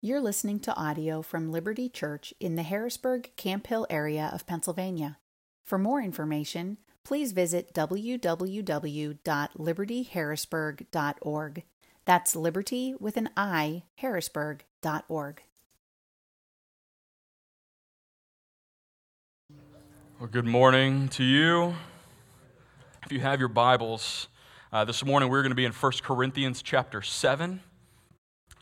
You're listening to audio from Liberty Church in the Harrisburg Camp Hill area of Pennsylvania. For more information, please visit www.libertyharrisburg.org. That's liberty with an I, harrisburg.org. Well, good morning to you. If you have your Bibles, uh, this morning we're going to be in 1 Corinthians chapter 7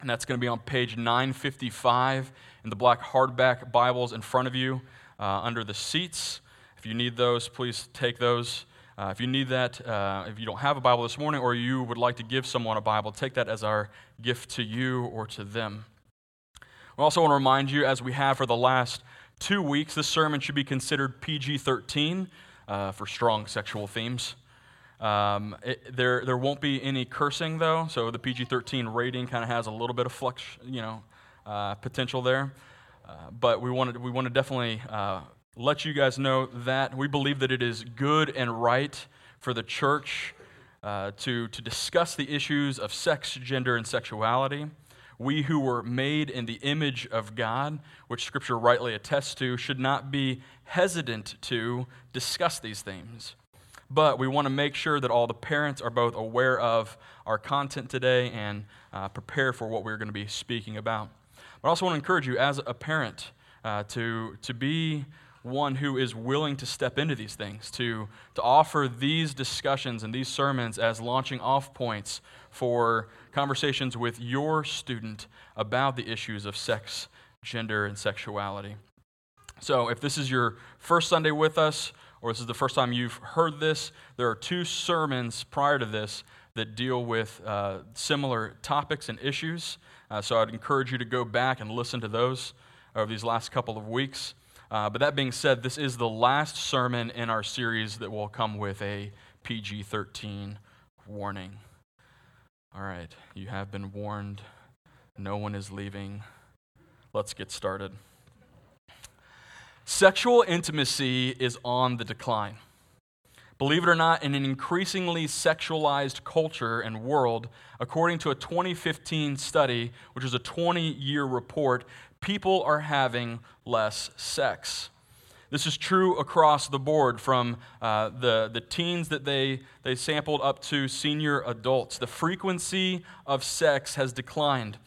and that's going to be on page 955 in the black hardback Bibles in front of you uh, under the seats. If you need those, please take those. Uh, if you need that, uh, if you don't have a Bible this morning or you would like to give someone a Bible, take that as our gift to you or to them. We also want to remind you, as we have for the last two weeks, this sermon should be considered PG 13 uh, for strong sexual themes. Um, it, there, there won't be any cursing though, so the PG-13 rating kind of has a little bit of flux, you know, uh, potential there. Uh, but we want to we want to definitely uh, let you guys know that we believe that it is good and right for the church uh, to to discuss the issues of sex, gender, and sexuality. We who were made in the image of God, which Scripture rightly attests to, should not be hesitant to discuss these things. But we want to make sure that all the parents are both aware of our content today and uh, prepared for what we're going to be speaking about. But I also want to encourage you as a parent uh, to, to be one who is willing to step into these things, to, to offer these discussions and these sermons as launching off points for conversations with your student about the issues of sex, gender, and sexuality. So, if this is your first Sunday with us, or this is the first time you've heard this, there are two sermons prior to this that deal with uh, similar topics and issues. Uh, so I'd encourage you to go back and listen to those over these last couple of weeks. Uh, but that being said, this is the last sermon in our series that will come with a PG 13 warning. All right, you have been warned. No one is leaving. Let's get started. Sexual intimacy is on the decline. Believe it or not, in an increasingly sexualized culture and world, according to a 2015 study, which is a 20 year report, people are having less sex. This is true across the board from uh, the, the teens that they, they sampled up to senior adults. The frequency of sex has declined.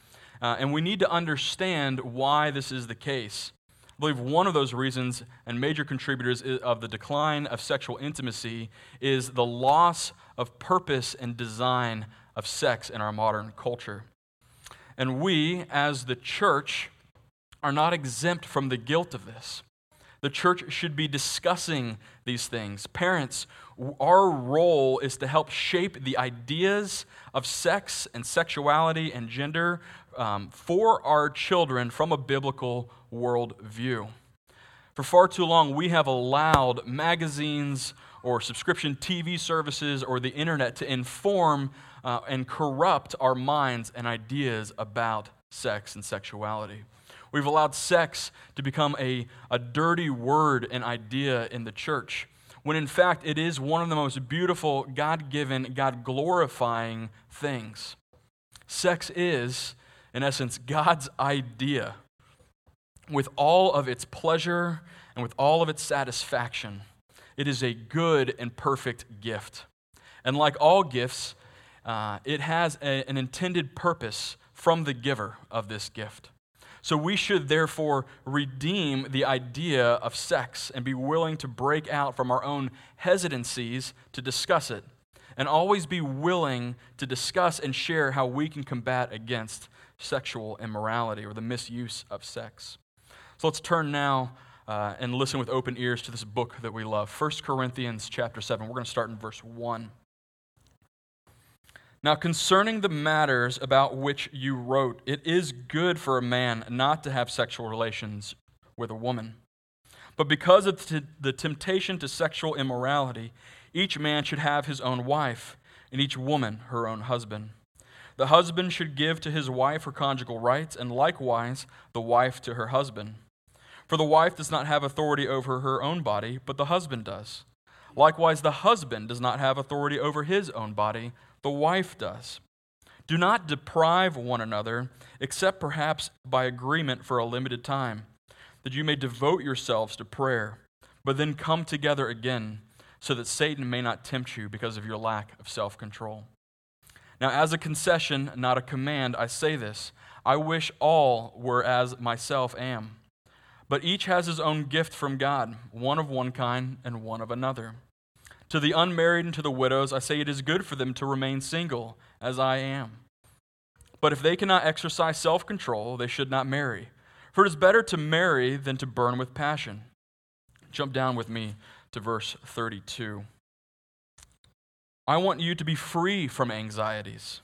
Uh, and we need to understand why this is the case. I believe one of those reasons and major contributors of the decline of sexual intimacy is the loss of purpose and design of sex in our modern culture. And we, as the church, are not exempt from the guilt of this. The church should be discussing these things. Parents, our role is to help shape the ideas of sex and sexuality and gender um, for our children from a biblical worldview. For far too long, we have allowed magazines or subscription TV services or the internet to inform uh, and corrupt our minds and ideas about sex and sexuality. We've allowed sex to become a, a dirty word and idea in the church, when in fact it is one of the most beautiful, God given, God glorifying things. Sex is, in essence, God's idea with all of its pleasure and with all of its satisfaction. It is a good and perfect gift. And like all gifts, uh, it has a, an intended purpose from the giver of this gift. So we should therefore redeem the idea of sex and be willing to break out from our own hesitancies to discuss it. And always be willing to discuss and share how we can combat against sexual immorality or the misuse of sex. So let's turn now uh, and listen with open ears to this book that we love 1 Corinthians chapter 7. We're going to start in verse 1. Now, concerning the matters about which you wrote, it is good for a man not to have sexual relations with a woman. But because of the temptation to sexual immorality, each man should have his own wife, and each woman her own husband. The husband should give to his wife her conjugal rights, and likewise the wife to her husband. For the wife does not have authority over her own body, but the husband does. Likewise, the husband does not have authority over his own body, the wife does. Do not deprive one another, except perhaps by agreement for a limited time, that you may devote yourselves to prayer, but then come together again, so that Satan may not tempt you because of your lack of self control. Now, as a concession, not a command, I say this I wish all were as myself am. But each has his own gift from God, one of one kind and one of another. To the unmarried and to the widows, I say it is good for them to remain single, as I am. But if they cannot exercise self control, they should not marry. For it is better to marry than to burn with passion. Jump down with me to verse 32. I want you to be free from anxieties.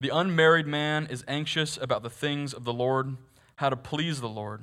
The unmarried man is anxious about the things of the Lord, how to please the Lord.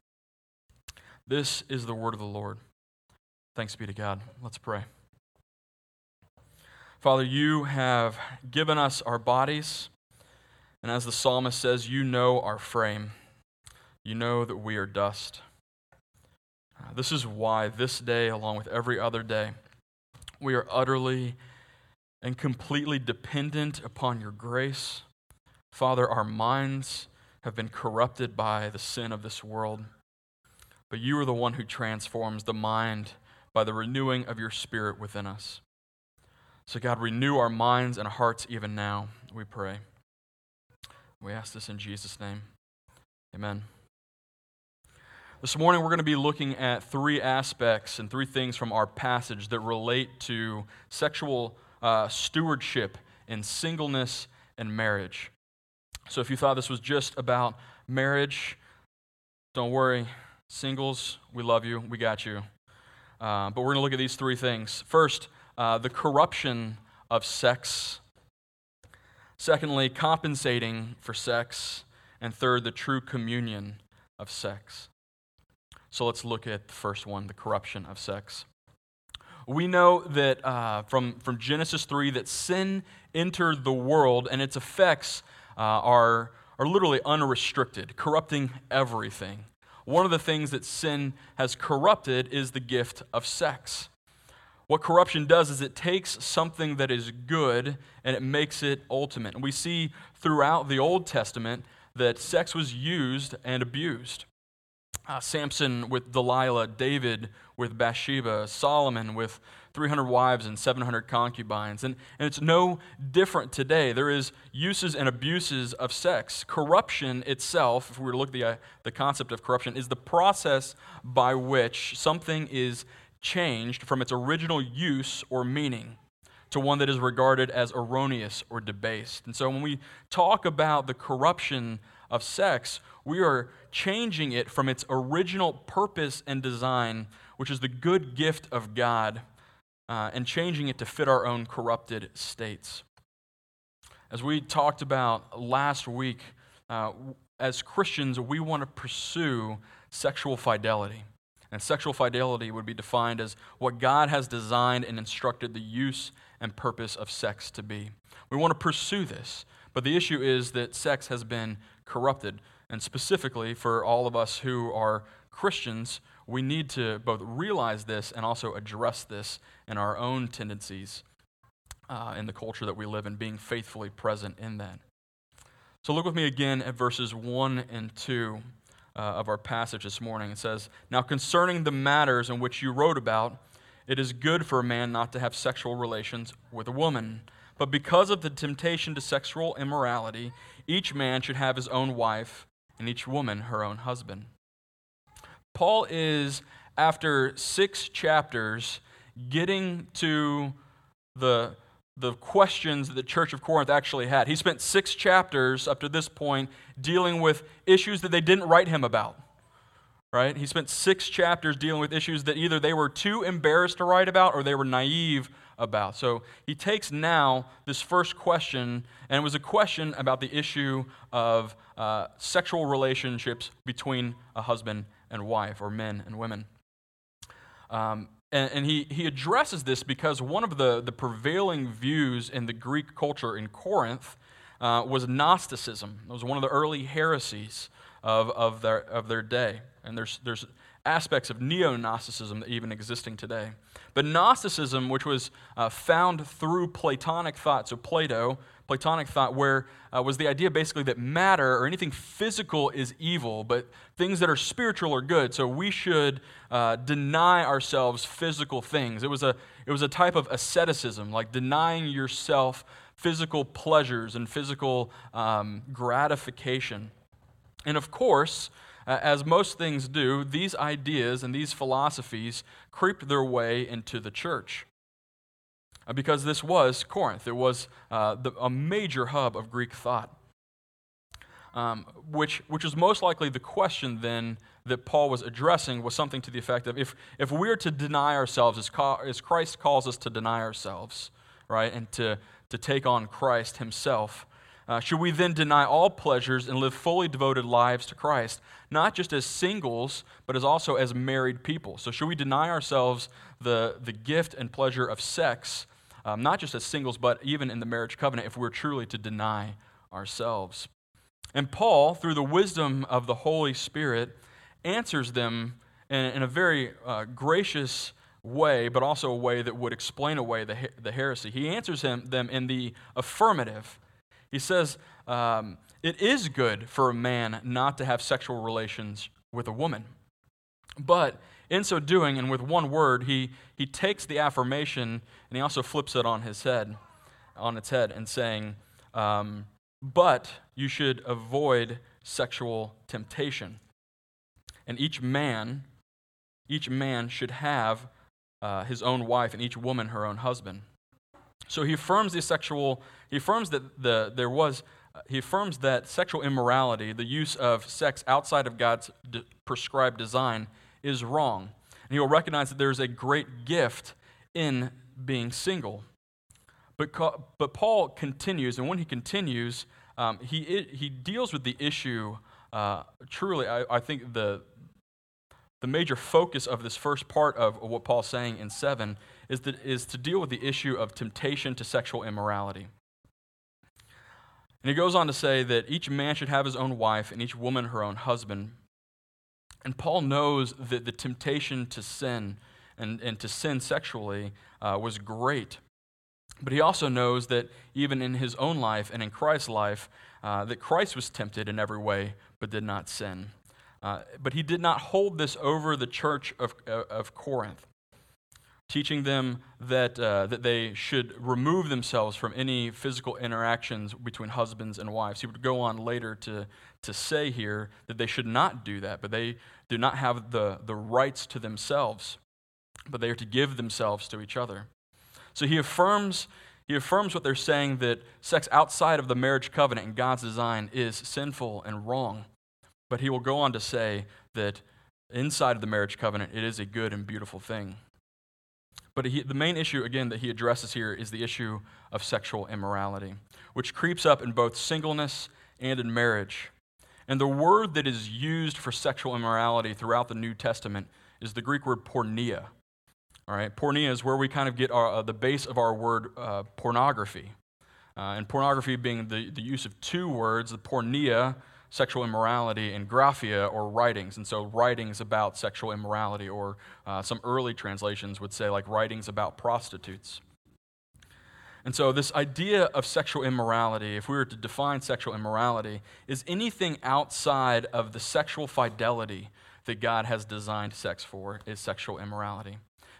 This is the word of the Lord. Thanks be to God. Let's pray. Father, you have given us our bodies, and as the psalmist says, you know our frame. You know that we are dust. Uh, this is why this day, along with every other day, we are utterly and completely dependent upon your grace. Father, our minds have been corrupted by the sin of this world, but you are the one who transforms the mind by the renewing of your spirit within us. So, God, renew our minds and hearts even now, we pray. We ask this in Jesus' name. Amen. This morning, we're going to be looking at three aspects and three things from our passage that relate to sexual uh, stewardship in singleness and marriage. So, if you thought this was just about marriage, don't worry. Singles, we love you. We got you. Uh, but we're going to look at these three things. First, uh, the corruption of sex. Secondly, compensating for sex. And third, the true communion of sex. So let's look at the first one the corruption of sex. We know that uh, from, from Genesis 3 that sin entered the world and its effects uh, are, are literally unrestricted, corrupting everything. One of the things that sin has corrupted is the gift of sex. What corruption does is it takes something that is good and it makes it ultimate. And we see throughout the Old Testament that sex was used and abused. Uh, Samson with Delilah, David with Bathsheba, Solomon with 300 wives and 700 concubines. And, and it's no different today. There is uses and abuses of sex. Corruption itself, if we were to look at the, uh, the concept of corruption, is the process by which something is changed from its original use or meaning to one that is regarded as erroneous or debased. And so when we talk about the corruption of sex, we are changing it from its original purpose and design, which is the good gift of God, uh, and changing it to fit our own corrupted states. As we talked about last week, uh, as Christians, we want to pursue sexual fidelity. And sexual fidelity would be defined as what God has designed and instructed the use and purpose of sex to be. We want to pursue this, but the issue is that sex has been corrupted. And specifically, for all of us who are Christians, we need to both realize this and also address this in our own tendencies uh, in the culture that we live in, being faithfully present in that. So look with me again at verses 1 and 2 uh, of our passage this morning. It says, Now concerning the matters in which you wrote about, it is good for a man not to have sexual relations with a woman. But because of the temptation to sexual immorality, each man should have his own wife, and each woman her own husband. Paul is, after six chapters, getting to the the questions that the church of Corinth actually had. He spent six chapters up to this point dealing with issues that they didn't write him about. right? He spent six chapters dealing with issues that either they were too embarrassed to write about or they were naive about. So he takes now this first question, and it was a question about the issue of uh, sexual relationships between a husband and wife, or men and women. Um, and, and he, he addresses this because one of the, the prevailing views in the Greek culture in Corinth uh, was Gnosticism. It was one of the early heresies of, of, their, of their day. And there's, there's aspects of neo Gnosticism that even existing today. But Gnosticism, which was uh, found through Platonic thought, so Plato, Platonic thought, where uh, was the idea basically that matter or anything physical is evil, but things that are spiritual are good. So we should uh, deny ourselves physical things. It was, a, it was a type of asceticism, like denying yourself physical pleasures and physical um, gratification. And of course, uh, as most things do, these ideas and these philosophies creeped their way into the church. Uh, because this was Corinth, it was uh, the, a major hub of Greek thought. Um, which, which is most likely the question then that Paul was addressing was something to the effect of if, if we're to deny ourselves as, as Christ calls us to deny ourselves, right, and to, to take on Christ himself, uh, should we then deny all pleasures and live fully devoted lives to Christ, not just as singles, but as also as married people? So, should we deny ourselves the, the gift and pleasure of sex, um, not just as singles, but even in the marriage covenant, if we're truly to deny ourselves? And Paul, through the wisdom of the Holy Spirit, answers them in, in a very uh, gracious way, but also a way that would explain away the, the heresy. He answers him, them in the affirmative he says, um, It is good for a man not to have sexual relations with a woman. But in so doing, and with one word, he, he takes the affirmation and he also flips it on his head, on its head, and saying, um, But you should avoid sexual temptation. And each man, each man should have uh, his own wife, and each woman her own husband. So he affirms the sexual, he affirms that the, there was, he affirms that sexual immorality, the use of sex outside of God's de- prescribed design, is wrong. And will recognize that there's a great gift in being single. But, but Paul continues, and when he continues, um, he, he deals with the issue. Uh, truly, I, I think the, the major focus of this first part of what Paul's saying in 7 is, that, is to deal with the issue of temptation to sexual immorality. And he goes on to say that each man should have his own wife and each woman her own husband. And Paul knows that the temptation to sin and, and to sin sexually uh, was great. But he also knows that even in his own life and in Christ's life, uh, that Christ was tempted in every way but did not sin. Uh, but he did not hold this over the church of, of Corinth, teaching them that, uh, that they should remove themselves from any physical interactions between husbands and wives. He would go on later to, to say here that they should not do that, but they do not have the, the rights to themselves, but they are to give themselves to each other. So he affirms, he affirms what they're saying that sex outside of the marriage covenant and God's design is sinful and wrong. But he will go on to say that inside of the marriage covenant, it is a good and beautiful thing. But he, the main issue, again, that he addresses here is the issue of sexual immorality, which creeps up in both singleness and in marriage. And the word that is used for sexual immorality throughout the New Testament is the Greek word porneia. All right, porneia is where we kind of get our, uh, the base of our word uh, pornography. Uh, and pornography being the, the use of two words, the porneia sexual immorality in graphia or writings. And so, writings about sexual immorality, or uh, some early translations would say, like writings about prostitutes. And so, this idea of sexual immorality, if we were to define sexual immorality, is anything outside of the sexual fidelity that God has designed sex for, is sexual immorality.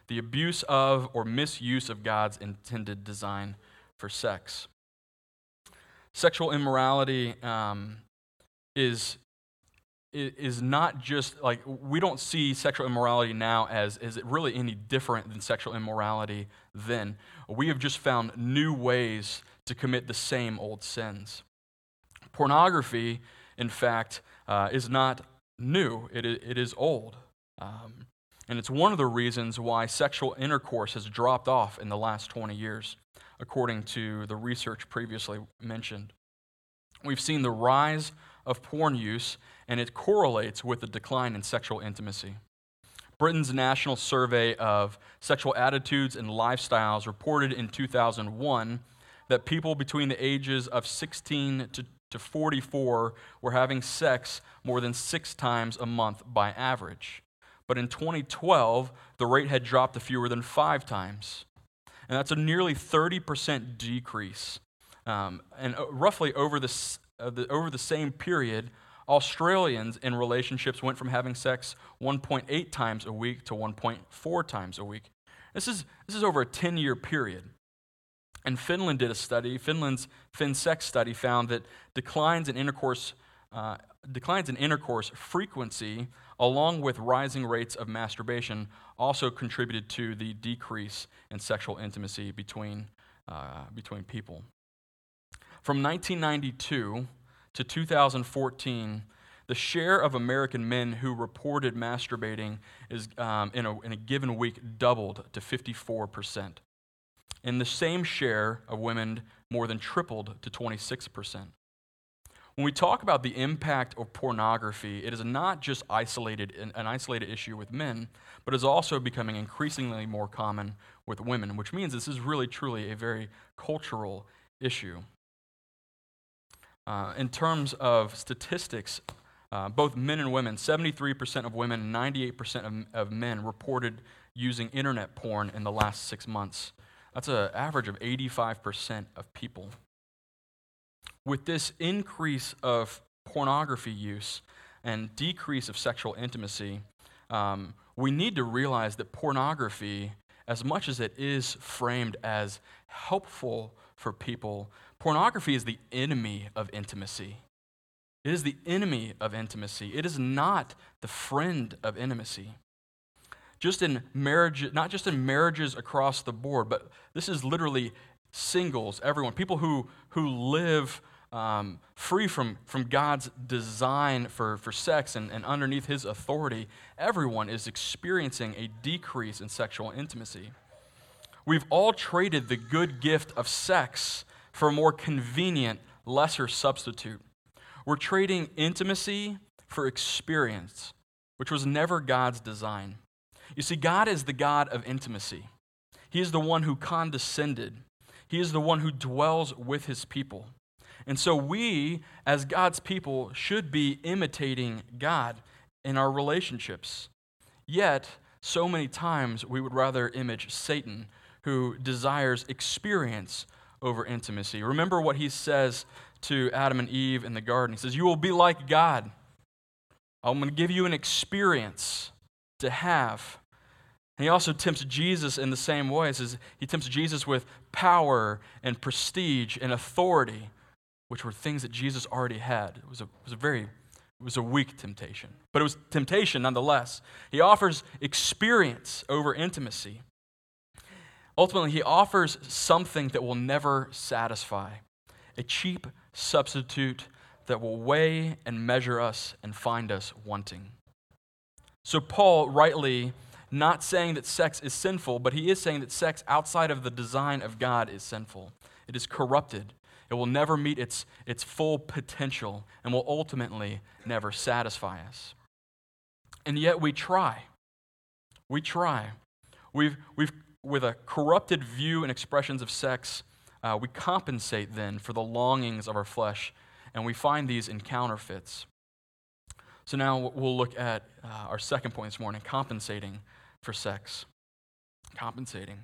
The abuse of or misuse of God's intended design for sex. Sexual immorality um, is is not just like we don't see sexual immorality now as is it really any different than sexual immorality then we have just found new ways to commit the same old sins pornography in fact uh, is not new, it, it is old. Um, and it's one of the reasons why sexual intercourse has dropped off in the last 20 years, according to the research previously mentioned. We've seen the rise of porn use, and it correlates with the decline in sexual intimacy. Britain's National Survey of Sexual Attitudes and Lifestyles reported in 2001 that people between the ages of 16 to, to 44 were having sex more than six times a month by average. But in 2012, the rate had dropped to fewer than five times. And that's a nearly 30% decrease. Um, and uh, roughly over the, the, over the same period, Australians in relationships went from having sex 1.8 times a week to 1.4 times a week. This is, this is over a 10 year period. And Finland did a study, Finland's FinSex study found that declines in intercourse, uh, declines in intercourse frequency, along with rising rates of masturbation, also contributed to the decrease in sexual intimacy between, uh, between people. From 1992 to 2014, the share of American men who reported masturbating is, um, in, a, in a given week doubled to 54%. And the same share of women more than tripled to 26%. When we talk about the impact of pornography, it is not just isolated, an isolated issue with men, but is also becoming increasingly more common with women, which means this is really, truly a very cultural issue. Uh, in terms of statistics, uh, both men and women, 73% of women and 98% of, of men reported using internet porn in the last six months. That's an average of 85% of people. With this increase of pornography use and decrease of sexual intimacy, um, we need to realize that pornography, as much as it is framed as helpful for people, Pornography is the enemy of intimacy. It is the enemy of intimacy. It is not the friend of intimacy. Just in marriage, not just in marriages across the board, but this is literally singles, everyone, people who, who live um, free from, from God's design for, for sex and, and underneath his authority. Everyone is experiencing a decrease in sexual intimacy. We've all traded the good gift of sex for a more convenient, lesser substitute. We're trading intimacy for experience, which was never God's design. You see, God is the God of intimacy. He is the one who condescended, He is the one who dwells with His people. And so we, as God's people, should be imitating God in our relationships. Yet, so many times we would rather image Satan, who desires experience over intimacy. Remember what he says to Adam and Eve in the garden. He says, You will be like God. I'm going to give you an experience to have. And he also tempts Jesus in the same way. He says he tempts Jesus with power and prestige and authority, which were things that Jesus already had. It was a, it was a very it was a weak temptation, but it was temptation nonetheless. He offers experience over intimacy. Ultimately, he offers something that will never satisfy a cheap substitute that will weigh and measure us and find us wanting. So, Paul rightly not saying that sex is sinful, but he is saying that sex outside of the design of God is sinful. It is corrupted. It will never meet its, its full potential and will ultimately never satisfy us. And yet we try. We try. We've, we've with a corrupted view and expressions of sex, uh, we compensate then for the longings of our flesh, and we find these in counterfeits. So now we'll look at uh, our second point this morning compensating for sex. Compensating.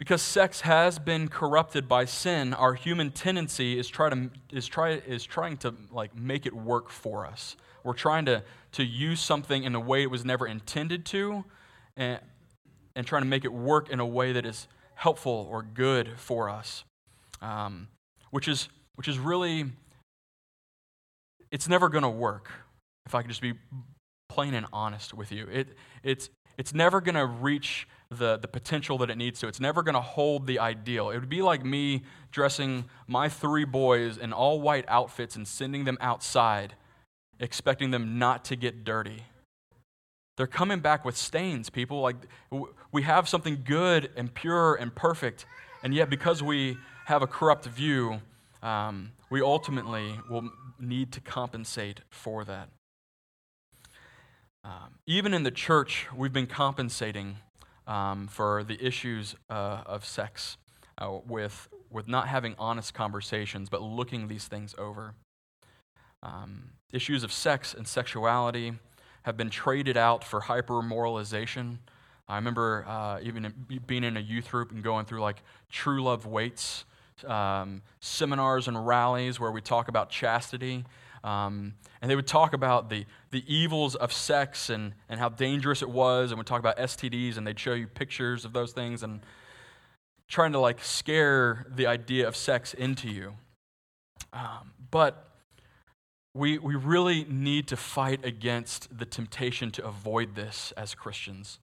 Because sex has been corrupted by sin, our human tendency is, try to, is, try, is trying to like, make it work for us. We're trying to, to use something in a way it was never intended to, and, and trying to make it work in a way that is helpful or good for us, um, which, is, which is really, it's never going to work, if I could just be plain and honest with you. It, it's, it's never going to reach the, the potential that it needs to. It's never going to hold the ideal. It would be like me dressing my three boys in all white outfits and sending them outside expecting them not to get dirty. They're coming back with stains, people. Like we have something good and pure and perfect, and yet because we have a corrupt view, um, we ultimately will need to compensate for that. Um, even in the church, we've been compensating um, for the issues uh, of sex uh, with, with not having honest conversations, but looking these things over. Um, issues of sex and sexuality have been traded out for hyper moralization. I remember uh, even being in a youth group and going through like true love waits um, seminars and rallies where we talk about chastity. Um, and they would talk about the, the evils of sex and, and how dangerous it was, and would talk about STDs, and they'd show you pictures of those things and trying to like scare the idea of sex into you. Um, but we, we really need to fight against the temptation to avoid this as Christians.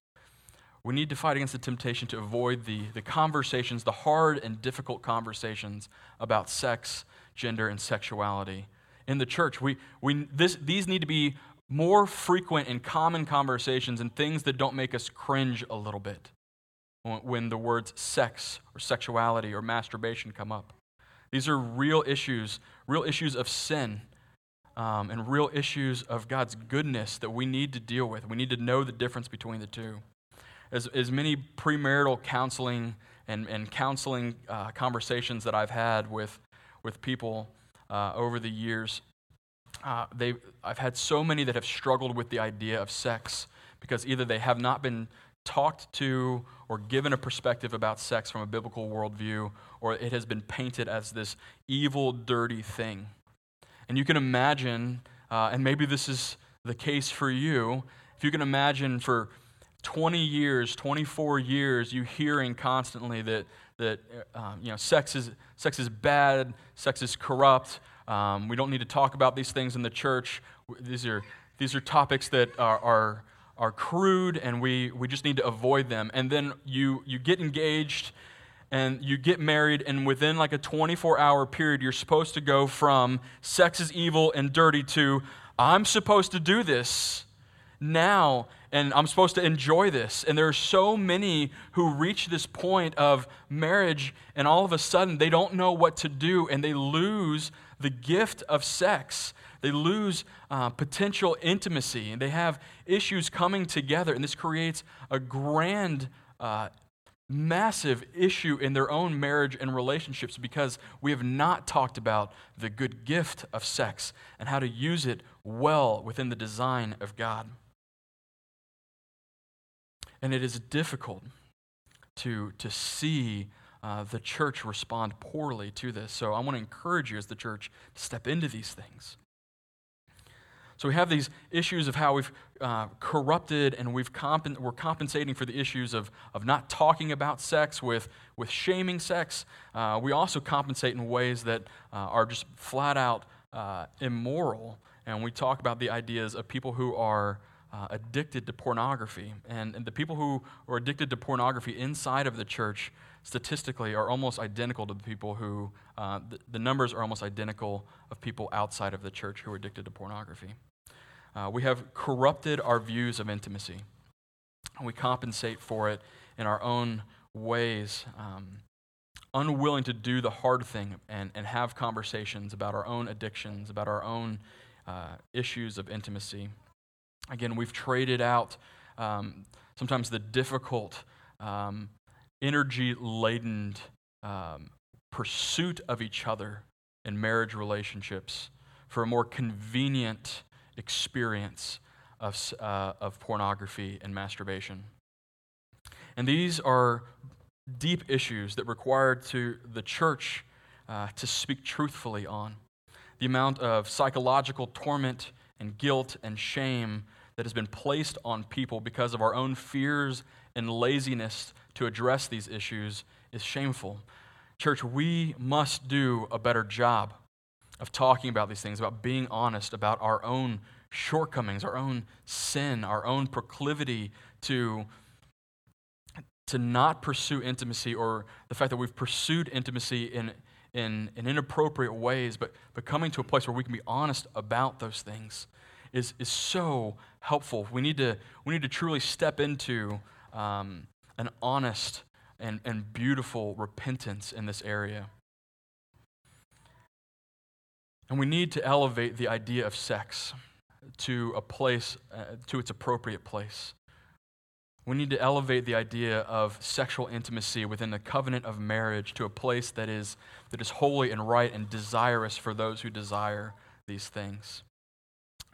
We need to fight against the temptation to avoid the, the conversations, the hard and difficult conversations about sex, gender, and sexuality. In the church, we, we, this, these need to be more frequent and common conversations and things that don't make us cringe a little bit when the words sex or sexuality or masturbation come up. These are real issues, real issues of sin, um, and real issues of God's goodness that we need to deal with. We need to know the difference between the two as, as many premarital counseling and, and counseling uh, conversations that I've had with, with people uh, over the years, uh, I've had so many that have struggled with the idea of sex because either they have not been talked to or given a perspective about sex from a biblical worldview, or it has been painted as this evil, dirty thing. And you can imagine, uh, and maybe this is the case for you, if you can imagine for 20 years, 24 years, you hearing constantly that, that um, you know, sex, is, sex is bad, sex is corrupt, um, we don't need to talk about these things in the church. These are, these are topics that are, are, are crude and we, we just need to avoid them. And then you, you get engaged and you get married, and within like a 24 hour period, you're supposed to go from sex is evil and dirty to I'm supposed to do this now and I'm supposed to enjoy this. And there are so many who reach this point of marriage, and all of a sudden they don't know what to do, and they lose the gift of sex. They lose uh, potential intimacy, and they have issues coming together, and this creates a grand, uh, massive issue in their own marriage and relationships because we have not talked about the good gift of sex and how to use it well within the design of God. And it is difficult to, to see uh, the church respond poorly to this. So I want to encourage you as the church to step into these things. So we have these issues of how we've uh, corrupted and we've we're compensating for the issues of, of not talking about sex with, with shaming sex. Uh, we also compensate in ways that uh, are just flat out uh, immoral. And we talk about the ideas of people who are uh, addicted to pornography. And, and the people who are addicted to pornography inside of the church, statistically, are almost identical to the people who, uh, the, the, numbers are almost identical of people outside of the church who are addicted to pornography. Uh, we have corrupted our views of intimacy, and we compensate for it in our own ways. Um, unwilling to do the hard thing and, and have conversations about our own addictions, about our own uh, issues of intimacy. Again, we've traded out um, sometimes the difficult, um, energy laden um, pursuit of each other in marriage relationships for a more convenient experience of, uh, of pornography and masturbation. And these are deep issues that require to the church uh, to speak truthfully on. The amount of psychological torment and guilt and shame that has been placed on people because of our own fears and laziness to address these issues is shameful. Church, we must do a better job of talking about these things, about being honest about our own shortcomings, our own sin, our own proclivity to, to not pursue intimacy, or the fact that we've pursued intimacy in, in, in inappropriate ways, but, but coming to a place where we can be honest about those things is, is so helpful. We need to, we need to truly step into um, an honest and, and beautiful repentance in this area. And we need to elevate the idea of sex to a place, uh, to its appropriate place. We need to elevate the idea of sexual intimacy within the covenant of marriage to a place that is, that is holy and right and desirous for those who desire these things.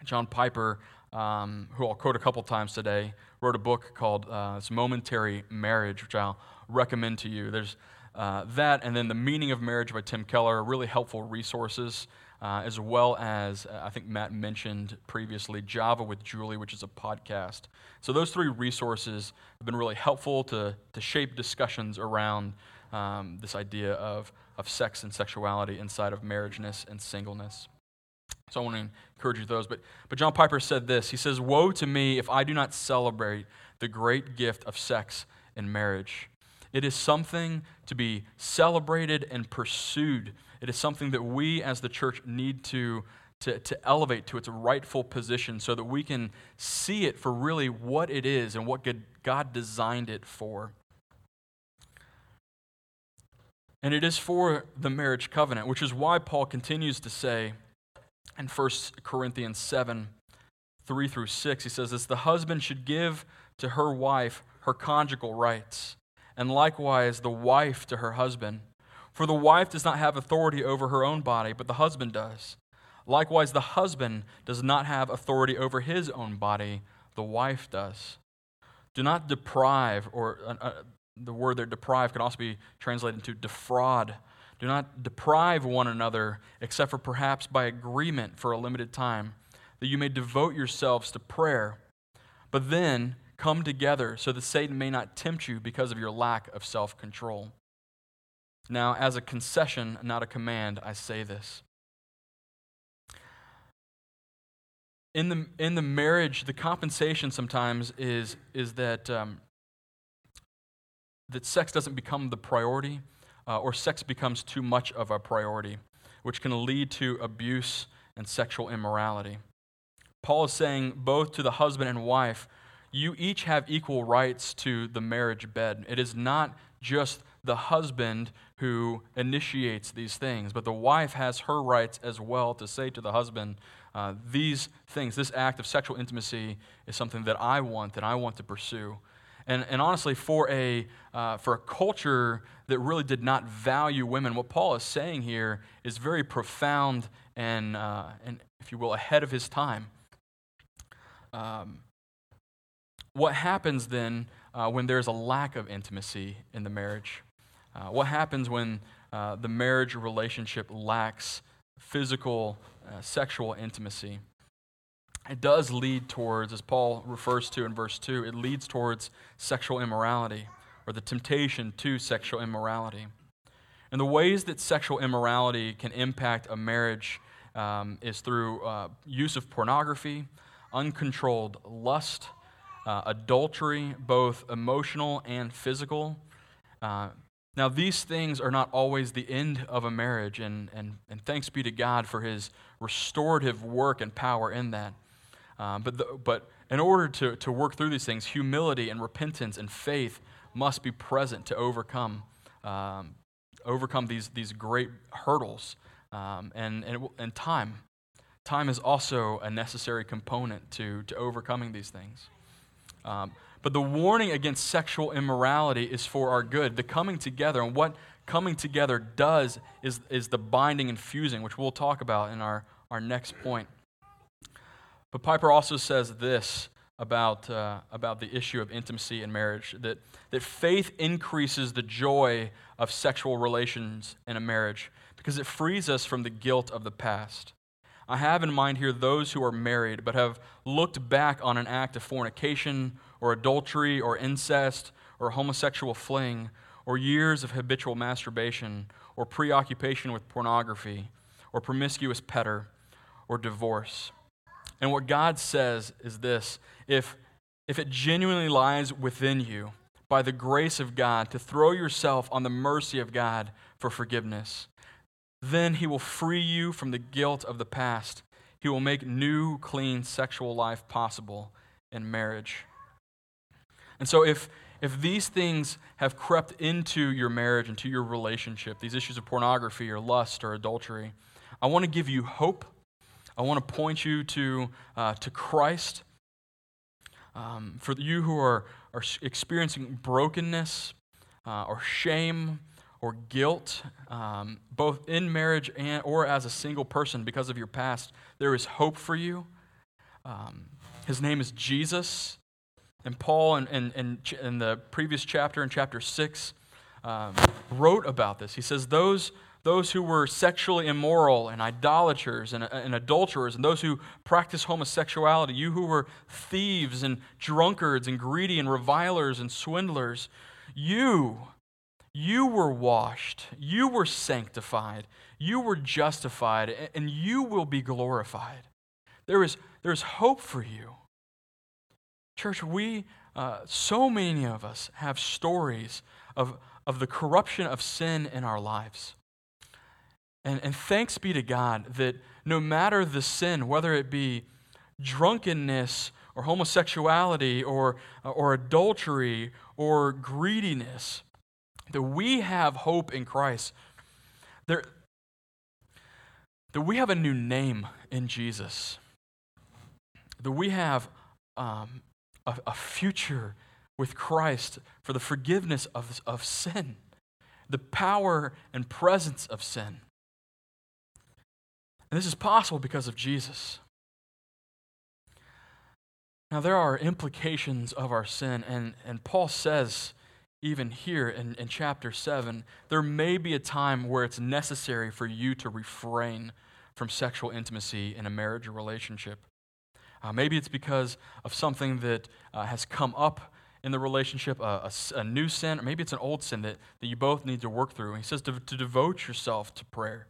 John Piper, um, who I'll quote a couple times today, wrote a book called uh, This Momentary Marriage, which I'll recommend to you. There's uh, that, and then The Meaning of Marriage by Tim Keller, really helpful resources uh, as well as uh, I think Matt mentioned previously, Java with Juli, which is a podcast. So those three resources have been really helpful to, to shape discussions around um, this idea of, of sex and sexuality inside of marriageness and singleness. So I want to encourage you those. But, but John Piper said this He says, Woe to me if I do not celebrate the great gift of sex and marriage. It is something to be celebrated and pursued it is something that we as the church need to, to, to elevate to its rightful position so that we can see it for really what it is and what God designed it for. And it is for the marriage covenant, which is why Paul continues to say in 1 Corinthians 7 3 through 6, he says this The husband should give to her wife her conjugal rights, and likewise the wife to her husband. For the wife does not have authority over her own body, but the husband does. Likewise, the husband does not have authority over his own body, the wife does. Do not deprive, or uh, uh, the word there, deprive, can also be translated into defraud. Do not deprive one another, except for perhaps by agreement for a limited time, that you may devote yourselves to prayer. But then come together so that Satan may not tempt you because of your lack of self control. Now, as a concession, not a command, I say this. In the, in the marriage, the compensation sometimes is, is that, um, that sex doesn't become the priority, uh, or sex becomes too much of a priority, which can lead to abuse and sexual immorality. Paul is saying both to the husband and wife, you each have equal rights to the marriage bed. It is not just the husband who initiates these things, but the wife has her rights as well to say to the husband, uh, These things, this act of sexual intimacy is something that I want, that I want to pursue. And, and honestly, for a, uh, for a culture that really did not value women, what Paul is saying here is very profound and, uh, and if you will, ahead of his time. Um, what happens then uh, when there's a lack of intimacy in the marriage? Uh, what happens when uh, the marriage relationship lacks physical, uh, sexual intimacy? It does lead towards, as Paul refers to in verse 2, it leads towards sexual immorality or the temptation to sexual immorality. And the ways that sexual immorality can impact a marriage um, is through uh, use of pornography, uncontrolled lust, uh, adultery, both emotional and physical. Uh, now, these things are not always the end of a marriage, and, and, and thanks be to God for his restorative work and power in that. Um, but, the, but in order to, to work through these things, humility and repentance and faith must be present to overcome, um, overcome these, these great hurdles. Um, and, and, and time. Time is also a necessary component to, to overcoming these things. Um, but the warning against sexual immorality is for our good. The coming together, and what coming together does is, is the binding and fusing, which we'll talk about in our, our next point. But Piper also says this about, uh, about the issue of intimacy in marriage that, that faith increases the joy of sexual relations in a marriage because it frees us from the guilt of the past. I have in mind here those who are married but have looked back on an act of fornication or adultery or incest or homosexual fling or years of habitual masturbation or preoccupation with pornography or promiscuous petter or divorce. And what God says is this if, if it genuinely lies within you, by the grace of God, to throw yourself on the mercy of God for forgiveness, then He will free you from the guilt of the past. He will make new, clean sexual life possible in marriage. And so, if, if these things have crept into your marriage, into your relationship, these issues of pornography or lust or adultery, I want to give you hope. I want to point you to, uh, to Christ. Um, for you who are, are experiencing brokenness uh, or shame or guilt, um, both in marriage and, or as a single person because of your past, there is hope for you. Um, his name is Jesus. And Paul, in, in, in, the previous chapter, in chapter 6, um, wrote about this. He says, Those, those who were sexually immoral and idolaters and, and adulterers, and those who practice homosexuality, you who were thieves and drunkards and greedy and revilers and swindlers, you you were washed, you were sanctified, you were justified, and you will be glorified. There is, there is hope for you. Church, we, uh, so many of us, have stories of, of the corruption of sin in our lives. And, and thanks be to God that no matter the sin, whether it be drunkenness or homosexuality or, or adultery or greediness, that we have hope in Christ. There, that we have a new name in Jesus. That we have um, a, a, future with Christ for the forgiveness of, of sin, the power and presence of sin. And this is possible because of Jesus. Now, there are implications of our sin, and, and Paul says even here in, in chapter 7, there may be a time where it's necessary for you to refrain from sexual intimacy in a marriage or relationship. Uh, maybe it's because of something that uh, has come up in the relationship, a, a, a, new sin, or maybe it's an old sin that, that you both need to work through. And he says to, to devote yourself to prayer,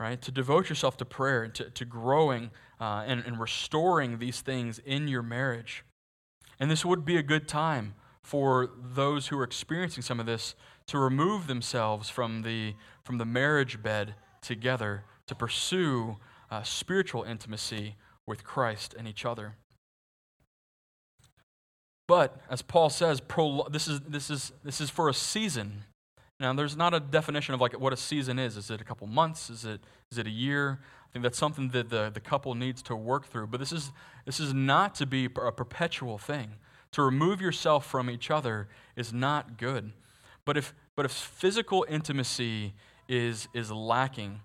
right? To devote yourself to prayer and to, to growing uh, and, and restoring these things in your marriage. And this would be a good time for those who are experiencing some of this to remove themselves from the, from the marriage bed together to pursue uh, spiritual intimacy with Christ and each other. But as Paul says, this is, this, is, this is for a season. Now, there's not a definition of like what a season is. Is it a couple months? Is it, is it a year? I think that's something that the, the couple needs to work through. But this is, this is not to be a perpetual thing. To remove yourself from each other is not good. But if, but if physical intimacy is, is lacking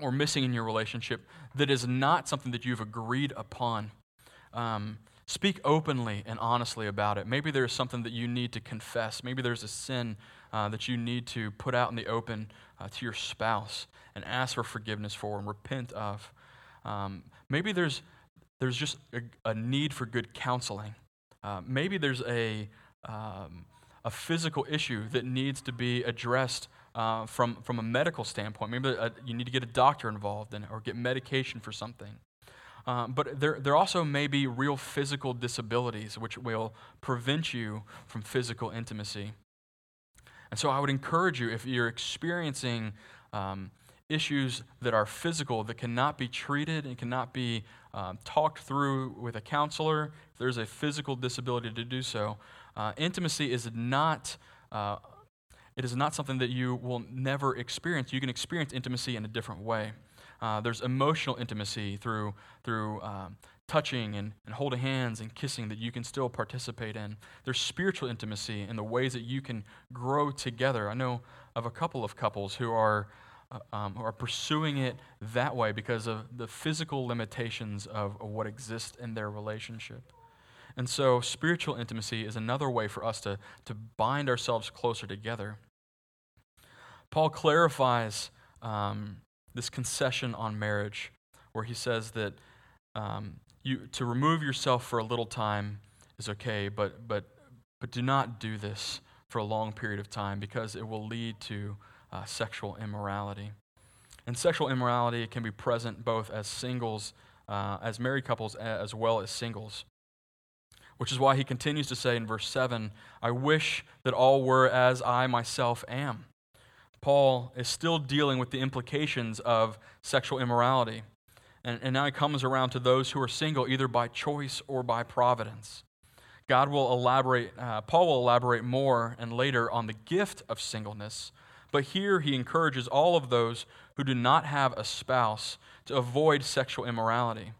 or missing in your relationship, that is not something that you've agreed upon. Um, speak openly and honestly about it. Maybe there's something that you need to confess. Maybe there's a sin uh, that you need to put out in the open uh, to your spouse and ask for forgiveness for and repent of. Um, maybe there's, there's just a, a need for good counseling. Uh, maybe there's a, um, a physical issue that needs to be addressed uh, from, from a medical standpoint. Maybe a, you need to get a doctor involved in it or get medication for something. Uh, but there, there also may be real physical disabilities which will prevent you from physical intimacy. And so I would encourage you if you're experiencing um, issues that are physical, that cannot be treated and cannot be um, talked through with a counselor, if there's a physical disability to do so, uh, intimacy is not. Uh, it is not something that you will never experience. You can experience intimacy in a different way. Uh, there's emotional intimacy through, through um, touching and, and holding hands and kissing that you can still participate in. There's spiritual intimacy in the ways that you can grow together. I know of a couple of couples who are uh, um, who are pursuing it that way because of the physical limitations of, of what exists in their relationship. And so, spiritual intimacy is another way for us to, to bind ourselves closer together. Paul clarifies um, this concession on marriage, where he says that um, you, to remove yourself for a little time is okay, but, but, but do not do this for a long period of time because it will lead to uh, sexual immorality. And sexual immorality can be present both as singles, uh, as married couples, as well as singles. Which is why he continues to say in verse 7 I wish that all were as I myself am. Paul is still dealing with the implications of sexual immorality. And, and now he comes around to those who are single, either by choice or by providence. God will elaborate, uh, Paul will elaborate more and later on the gift of singleness. But here he encourages all of those who do not have a spouse to avoid sexual immorality.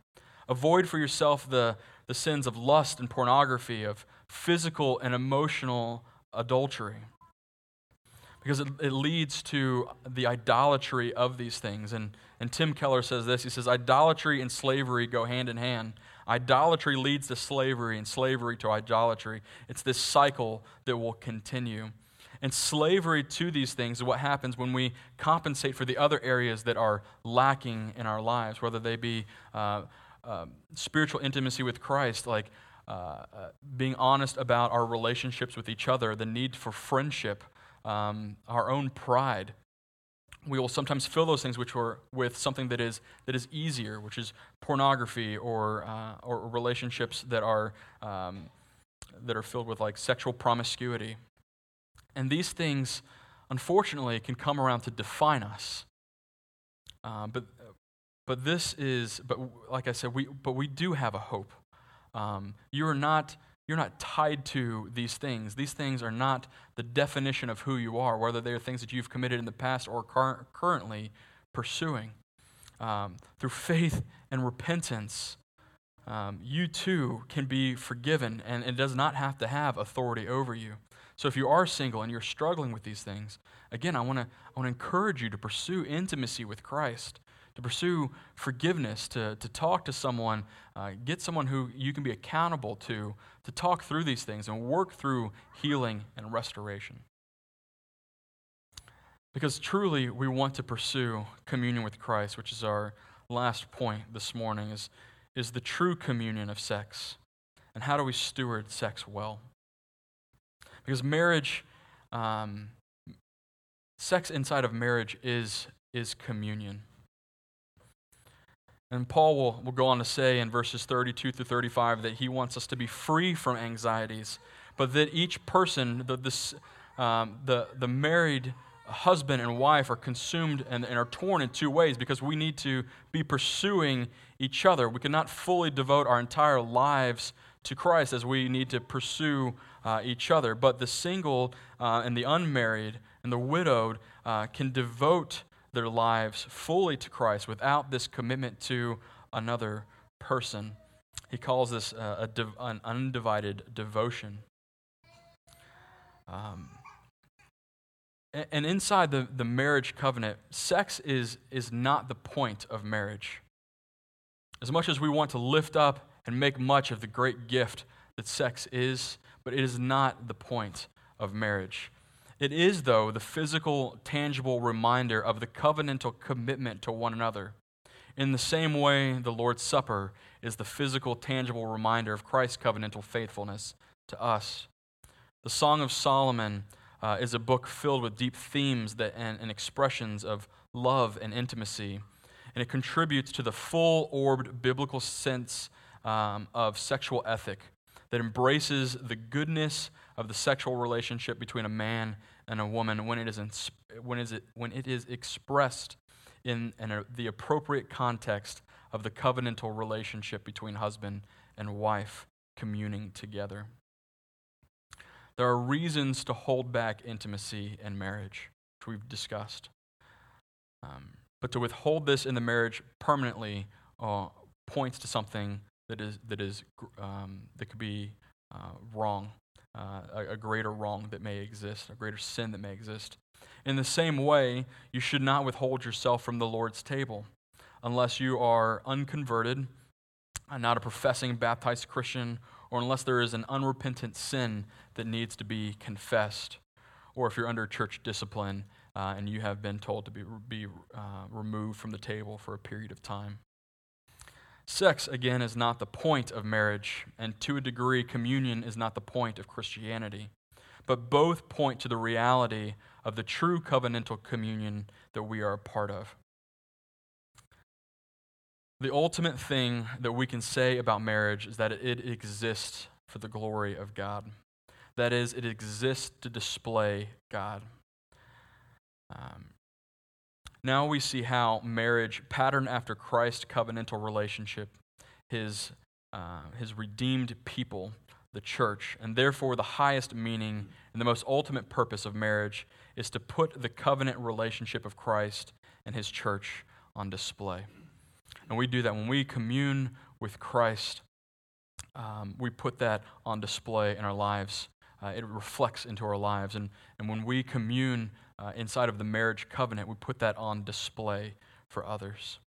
Avoid for yourself the, the sins of lust and pornography, of physical and emotional adultery. Because it, it leads to the idolatry of these things. And, and Tim Keller says this he says, Idolatry and slavery go hand in hand. Idolatry leads to slavery, and slavery to idolatry. It's this cycle that will continue. And slavery to these things is what happens when we compensate for the other areas that are lacking in our lives, whether they be uh, uh, spiritual intimacy with Christ, like uh, uh, being honest about our relationships with each other, the need for friendship, um, our own pride. We will sometimes fill those things which are with something that is that is easier, which is pornography or uh, or relationships that are um, that are filled with like sexual promiscuity, and these things, unfortunately, can come around to define us. Uh, but but this is but like I said, we but we do have a hope. Um, you are not you're not tied to these things. These things are not the definition of who you are, whether they are things that you've committed in the past or cur- currently pursuing. Um, through faith and repentance, um, you too can be forgiven, and it does not have to have authority over you. So if you are single and you're struggling with these things, again, I want to I want to encourage you to pursue intimacy with Christ to pursue forgiveness, to, to talk to someone, uh, get someone who you can be accountable to, to talk through these things and work through healing and restoration. Because truly, we want to pursue communion with Christ, which is our last point this morning, is, is the true communion of sex. And how do we steward sex well? Because marriage, um, sex inside of marriage is, is communion. And Paul will, will go on to say in verses 32 through 35 that he wants us to be free from anxieties, but that each person, the, this, um, the, the married husband and wife, are consumed and, and are torn in two ways because we need to be pursuing each other. We cannot fully devote our entire lives to Christ as we need to pursue uh, each other. But the single uh, and the unmarried and the widowed uh, can devote their lives fully to Christ without this commitment to another person. He calls this a, a an undivided devotion. Um, and inside the, the marriage covenant, sex is, is not the point of marriage. As much as we want to lift up and make much of the great gift that sex is, but it is not the point of marriage. It is, though, the physical, tangible reminder of the covenantal commitment to one another. In the same way, the Lord's Supper is the physical, tangible reminder of Christ's covenantal faithfulness to us. The Song of Solomon uh, is a book filled with deep themes that, and, and expressions of love and intimacy, and it contributes to the full orbed biblical sense um, of sexual ethic that embraces the goodness of the sexual relationship between a man and a woman when it is, when is it, when it is expressed in, in a, the appropriate context of the covenantal relationship between husband and wife communing together. There are reasons to hold back intimacy in marriage, which we've discussed. Um, but to withhold this in the marriage permanently uh, points to something that is, that, is, um, that could be uh, wrong uh, a, a greater wrong that may exist, a greater sin that may exist. In the same way, you should not withhold yourself from the Lord's table unless you are unconverted, uh, not a professing baptized Christian, or unless there is an unrepentant sin that needs to be confessed, or if you're under church discipline uh, and you have been told to be, be uh, removed from the table for a period of time. Sex, again, is not the point of marriage, and to a degree, communion is not the point of Christianity. But both point to the reality of the true covenantal communion that we are a part of. The ultimate thing that we can say about marriage is that it exists for the glory of God. That is, it exists to display God. Um, now we see how marriage, patterned after Christ's covenantal relationship, his, uh, his redeemed people, the church, and therefore the highest meaning and the most ultimate purpose of marriage is to put the covenant relationship of Christ and his church on display. And we do that when we commune with Christ, um, we put that on display in our lives. Uh, it reflects into our lives. And, and when we commune uh, inside of the marriage covenant, we put that on display for others.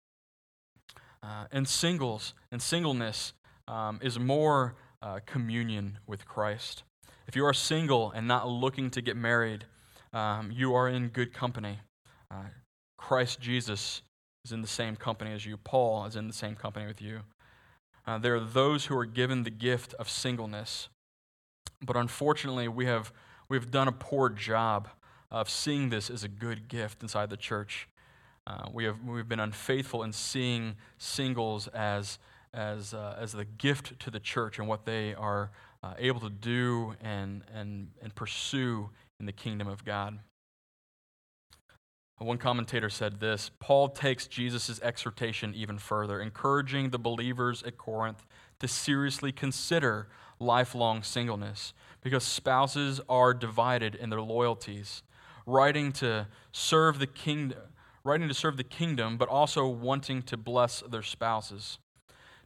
Uh, and singles and singleness um, is more uh, communion with Christ. If you are single and not looking to get married, um, you are in good company. Uh, Christ Jesus is in the same company as you. Paul is in the same company with you. Uh, there are those who are given the gift of singleness, but unfortunately, we have, we have done a poor job of seeing this as a good gift inside the church. Uh, we have we've been unfaithful in seeing singles as as uh, as the gift to the church and what they are uh, able to do and and and pursue in the kingdom of God. One commentator said this Paul takes Jesus' exhortation even further, encouraging the believers at Corinth to seriously consider lifelong singleness because spouses are divided in their loyalties, writing to serve the kingdom, writing to serve the kingdom, but also wanting to bless their spouses.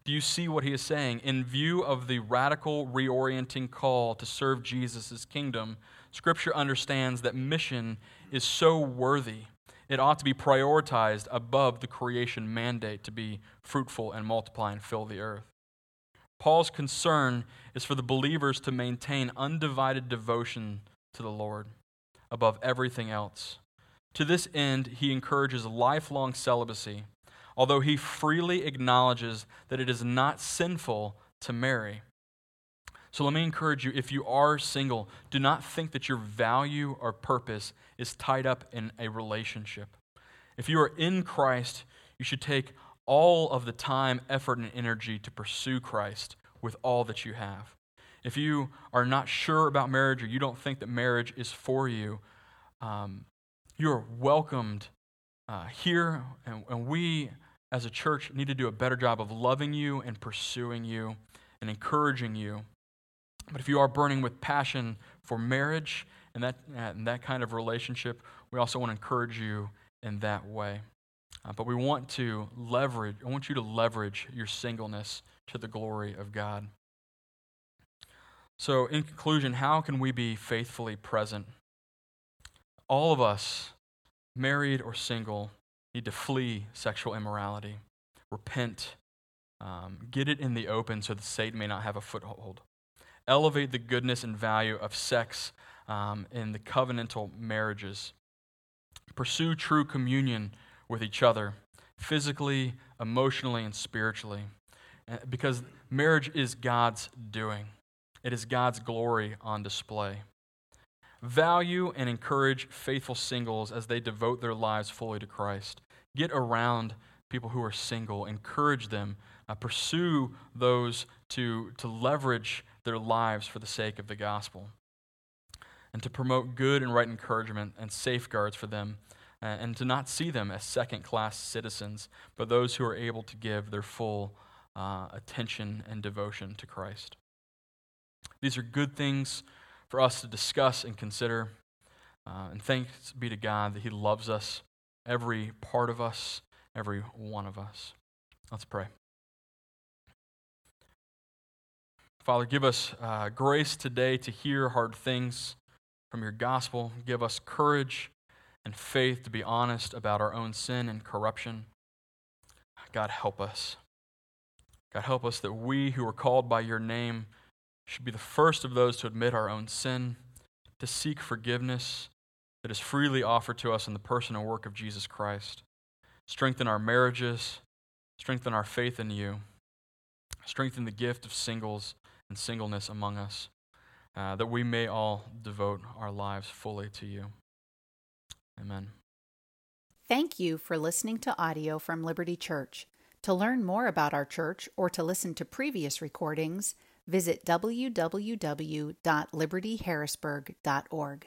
Do you see what he is saying? In view of the radical reorienting call to serve Jesus' kingdom, Scripture understands that mission is so worthy it ought to be prioritized above the creation mandate to be fruitful and multiply and fill the earth. Paul's concern is for the believers to maintain undivided devotion to the Lord above everything else. To this end, he encourages lifelong celibacy, although he freely acknowledges that it is not sinful to marry. So let me encourage you if you are single, do not think that your value or purpose is tied up in a relationship. If you are in Christ, you should take all of the time, effort, and energy to pursue Christ with all that you have. If you are not sure about marriage or you don't think that marriage is for you, um, you are welcomed uh, here, and, and we as a church need to do a better job of loving you and pursuing you and encouraging you but if you are burning with passion for marriage and that, and that kind of relationship, we also want to encourage you in that way. Uh, but we want to leverage, I want you to leverage your singleness to the glory of God. So, in conclusion, how can we be faithfully present? All of us, married or single, need to flee sexual immorality, repent, um, get it in the open so that Satan may not have a foothold elevate the goodness and value of sex um, in the covenantal marriages. Pursue true communion with each other, physically, emotionally, and spiritually. Uh, because marriage is God's doing, it is God's glory on display. Value and encourage faithful singles as they devote their lives fully to Christ. Get around people who are single, encourage them, uh, pursue those to, to leverage their lives for the sake of the gospel, and to promote good and right encouragement and safeguards for them, uh, and to not see them as second class citizens, but those who are able to give their full uh, attention and devotion to Christ. These are good things for us to discuss and consider. Uh, and thanks be to God that He loves us, every part of us, every one of us. Let's pray. Father, give us uh, grace today to hear hard things from your gospel. Give us courage and faith to be honest about our own sin and corruption. God, help us. God, help us that we who are called by your name should be the first of those to admit our own sin, to seek forgiveness that is freely offered to us in the person and work of Jesus Christ. Strengthen our marriages, strengthen our faith in you, strengthen the gift of singles and singleness among us, uh, that we may all devote our lives fully to you. Amen. Thank you for listening to audio from Liberty Church. To learn more about our church or to listen to previous recordings, visit www.libertyharrisburg.org.